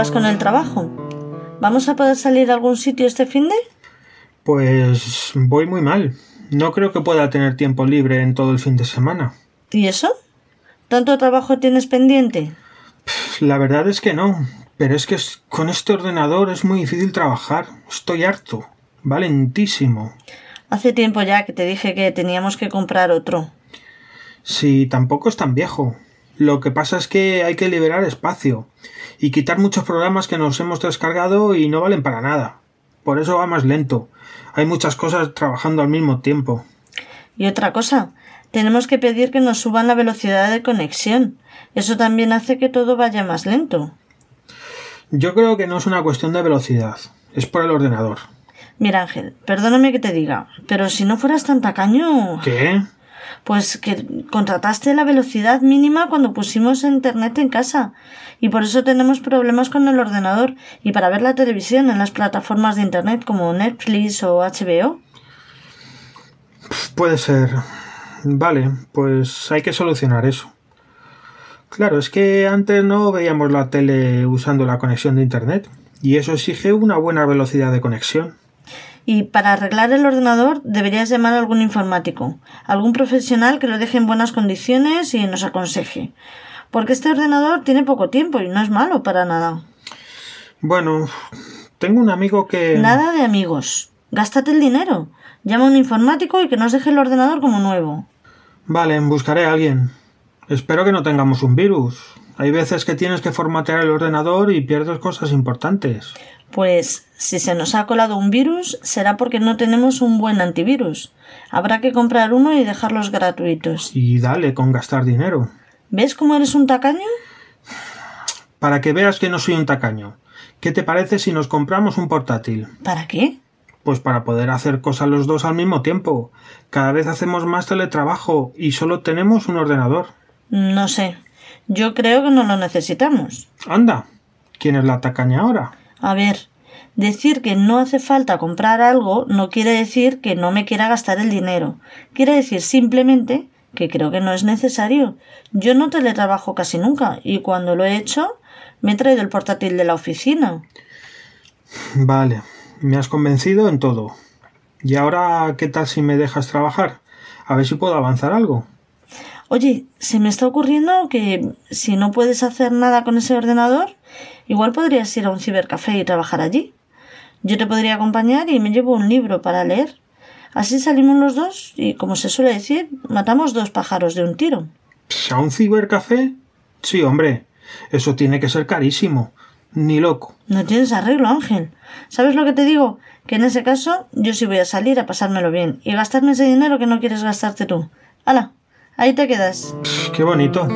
vas con el trabajo? ¿Vamos a poder salir a algún sitio este fin de? Pues voy muy mal. No creo que pueda tener tiempo libre en todo el fin de semana. ¿Y eso? ¿Tanto trabajo tienes pendiente? La verdad es que no. Pero es que con este ordenador es muy difícil trabajar. Estoy harto. Va lentísimo. Hace tiempo ya que te dije que teníamos que comprar otro. Sí, tampoco es tan viejo. Lo que pasa es que hay que liberar espacio y quitar muchos programas que nos hemos descargado y no valen para nada. Por eso va más lento. Hay muchas cosas trabajando al mismo tiempo. Y otra cosa, tenemos que pedir que nos suban la velocidad de conexión. Eso también hace que todo vaya más lento. Yo creo que no es una cuestión de velocidad, es por el ordenador. Mira, Ángel, perdóname que te diga, pero si no fueras tan tacaño. ¿Qué? Pues que contrataste la velocidad mínima cuando pusimos internet en casa. Y por eso tenemos problemas con el ordenador y para ver la televisión en las plataformas de internet como Netflix o HBO. Puede ser. Vale, pues hay que solucionar eso. Claro, es que antes no veíamos la tele usando la conexión de internet y eso exige una buena velocidad de conexión. Y para arreglar el ordenador deberías llamar a algún informático, algún profesional que lo deje en buenas condiciones y nos aconseje. Porque este ordenador tiene poco tiempo y no es malo para nada. Bueno, tengo un amigo que... Nada de amigos. Gástate el dinero. Llama a un informático y que nos deje el ordenador como nuevo. Vale, buscaré a alguien. Espero que no tengamos un virus. Hay veces que tienes que formatear el ordenador y pierdes cosas importantes. Pues si se nos ha colado un virus será porque no tenemos un buen antivirus. Habrá que comprar uno y dejarlos gratuitos. Y dale con gastar dinero. ¿Ves cómo eres un tacaño? Para que veas que no soy un tacaño. ¿Qué te parece si nos compramos un portátil? ¿Para qué? Pues para poder hacer cosas los dos al mismo tiempo. Cada vez hacemos más teletrabajo y solo tenemos un ordenador. No sé. Yo creo que no lo necesitamos. Anda. ¿Quién es la tacaña ahora? A ver, decir que no hace falta comprar algo no quiere decir que no me quiera gastar el dinero. Quiere decir simplemente que creo que no es necesario. Yo no teletrabajo casi nunca y cuando lo he hecho me he traído el portátil de la oficina. Vale, me has convencido en todo. ¿Y ahora qué tal si me dejas trabajar? A ver si puedo avanzar algo. Oye, se me está ocurriendo que si no puedes hacer nada con ese ordenador, Igual podrías ir a un cibercafé y trabajar allí. Yo te podría acompañar y me llevo un libro para leer. Así salimos los dos y, como se suele decir, matamos dos pájaros de un tiro. ¿A un cibercafé? Sí, hombre. Eso tiene que ser carísimo. Ni loco. No tienes arreglo, Ángel. ¿Sabes lo que te digo? Que en ese caso yo sí voy a salir a pasármelo bien y gastarme ese dinero que no quieres gastarte tú. ¡Hala! Ahí te quedas. Qué bonito.